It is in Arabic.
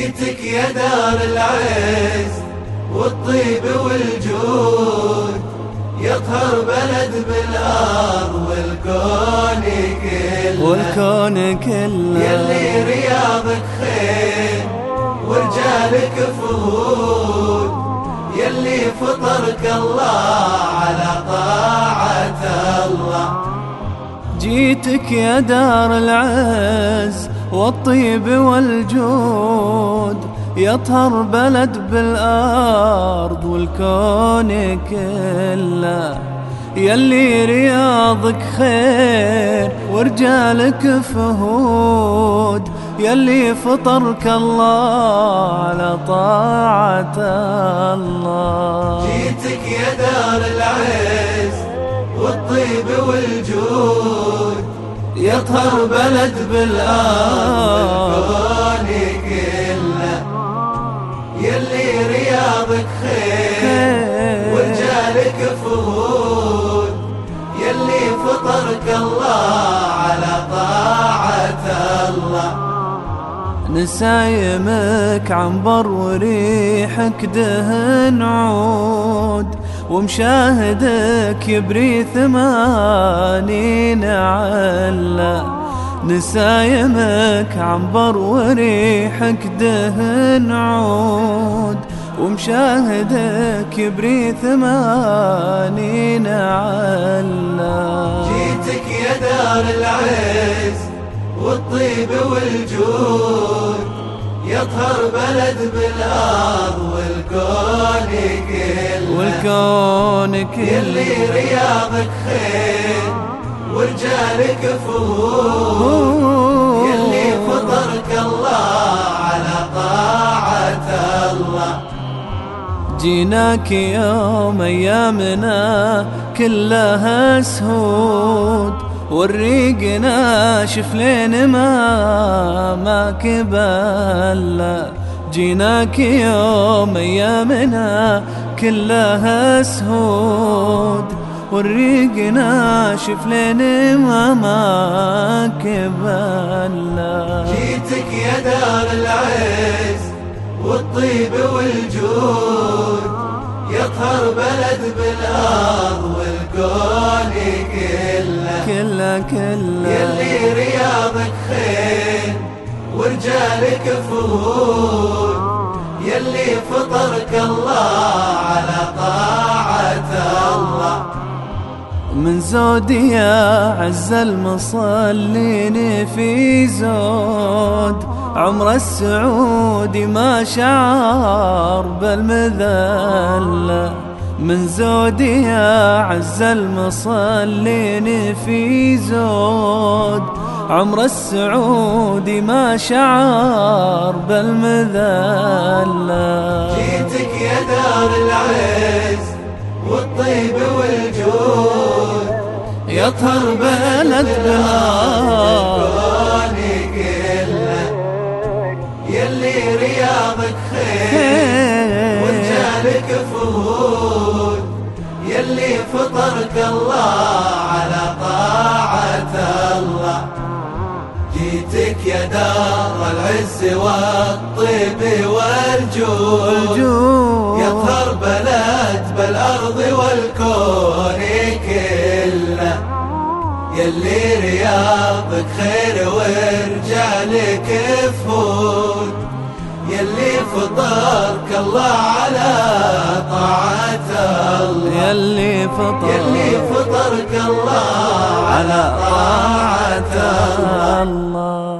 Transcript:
بيتك يا دار العز والطيب والجود يطهر بلد بالأرض والكون كله. والكون كله. يلي رياضك خير ورجالك فهود. يلي فطرك الله على طاعة الله. جيتك يا دار العز والطيب والجود يطهر بلد بالأرض والكون كله. يلي رياضك خير ورجالك فهود. يلي فطرك الله على طاعة الله. جيتك يا دار العز والطيب والجود. يطهر بلد بالأرض والكون كله. يلي رياضك خير ورجالك فهود يلي فطرك الله على طاعة الله. نسايمك عنبر وريحك دهن عود ومشاهدك يبري ثمانين علا نسايمك عنبر وريحك دهن عود. ومشاهدك يبري ثمانين علا جيتك يا دار العز والطيب والجود. يطهر بلد بالأرض والكون كله. والكون يلي كله. رياضك خير. ورجالك فهود يلي فطرك الله على طاعة الله. جيناك يوم أيامنا كلها سهود. والريق ناشف لين ما ما كبل جيناك يوم أيامنا كلها سهود. والريق ناشف لين ما ما كبل جيتك يا دار العز والطيب والجود يطهر بلد بالأرض والكون كله. كله كله. يلي رياضك خير ورجالك فهود يلي فطرك الله من زودي يا عز المصلين في زود. عمر السعودي ما شعر بالمذلة من زودي يا عز المصلين في زود. عمر السعودي ما شعر بالمذلة جيتك يا دار العز والطيب والجود. يطهر بلد كله يلي رياضك خير ورجالك فهود يلي فطرك الله على طاعة الله. جيتك يا دار العز والطيب والجود. يلي رياضك خير ورجالك فهود يلي فطرك الله على طاعة الله. يلي فطر يلي فطرك الله على طاعة الله.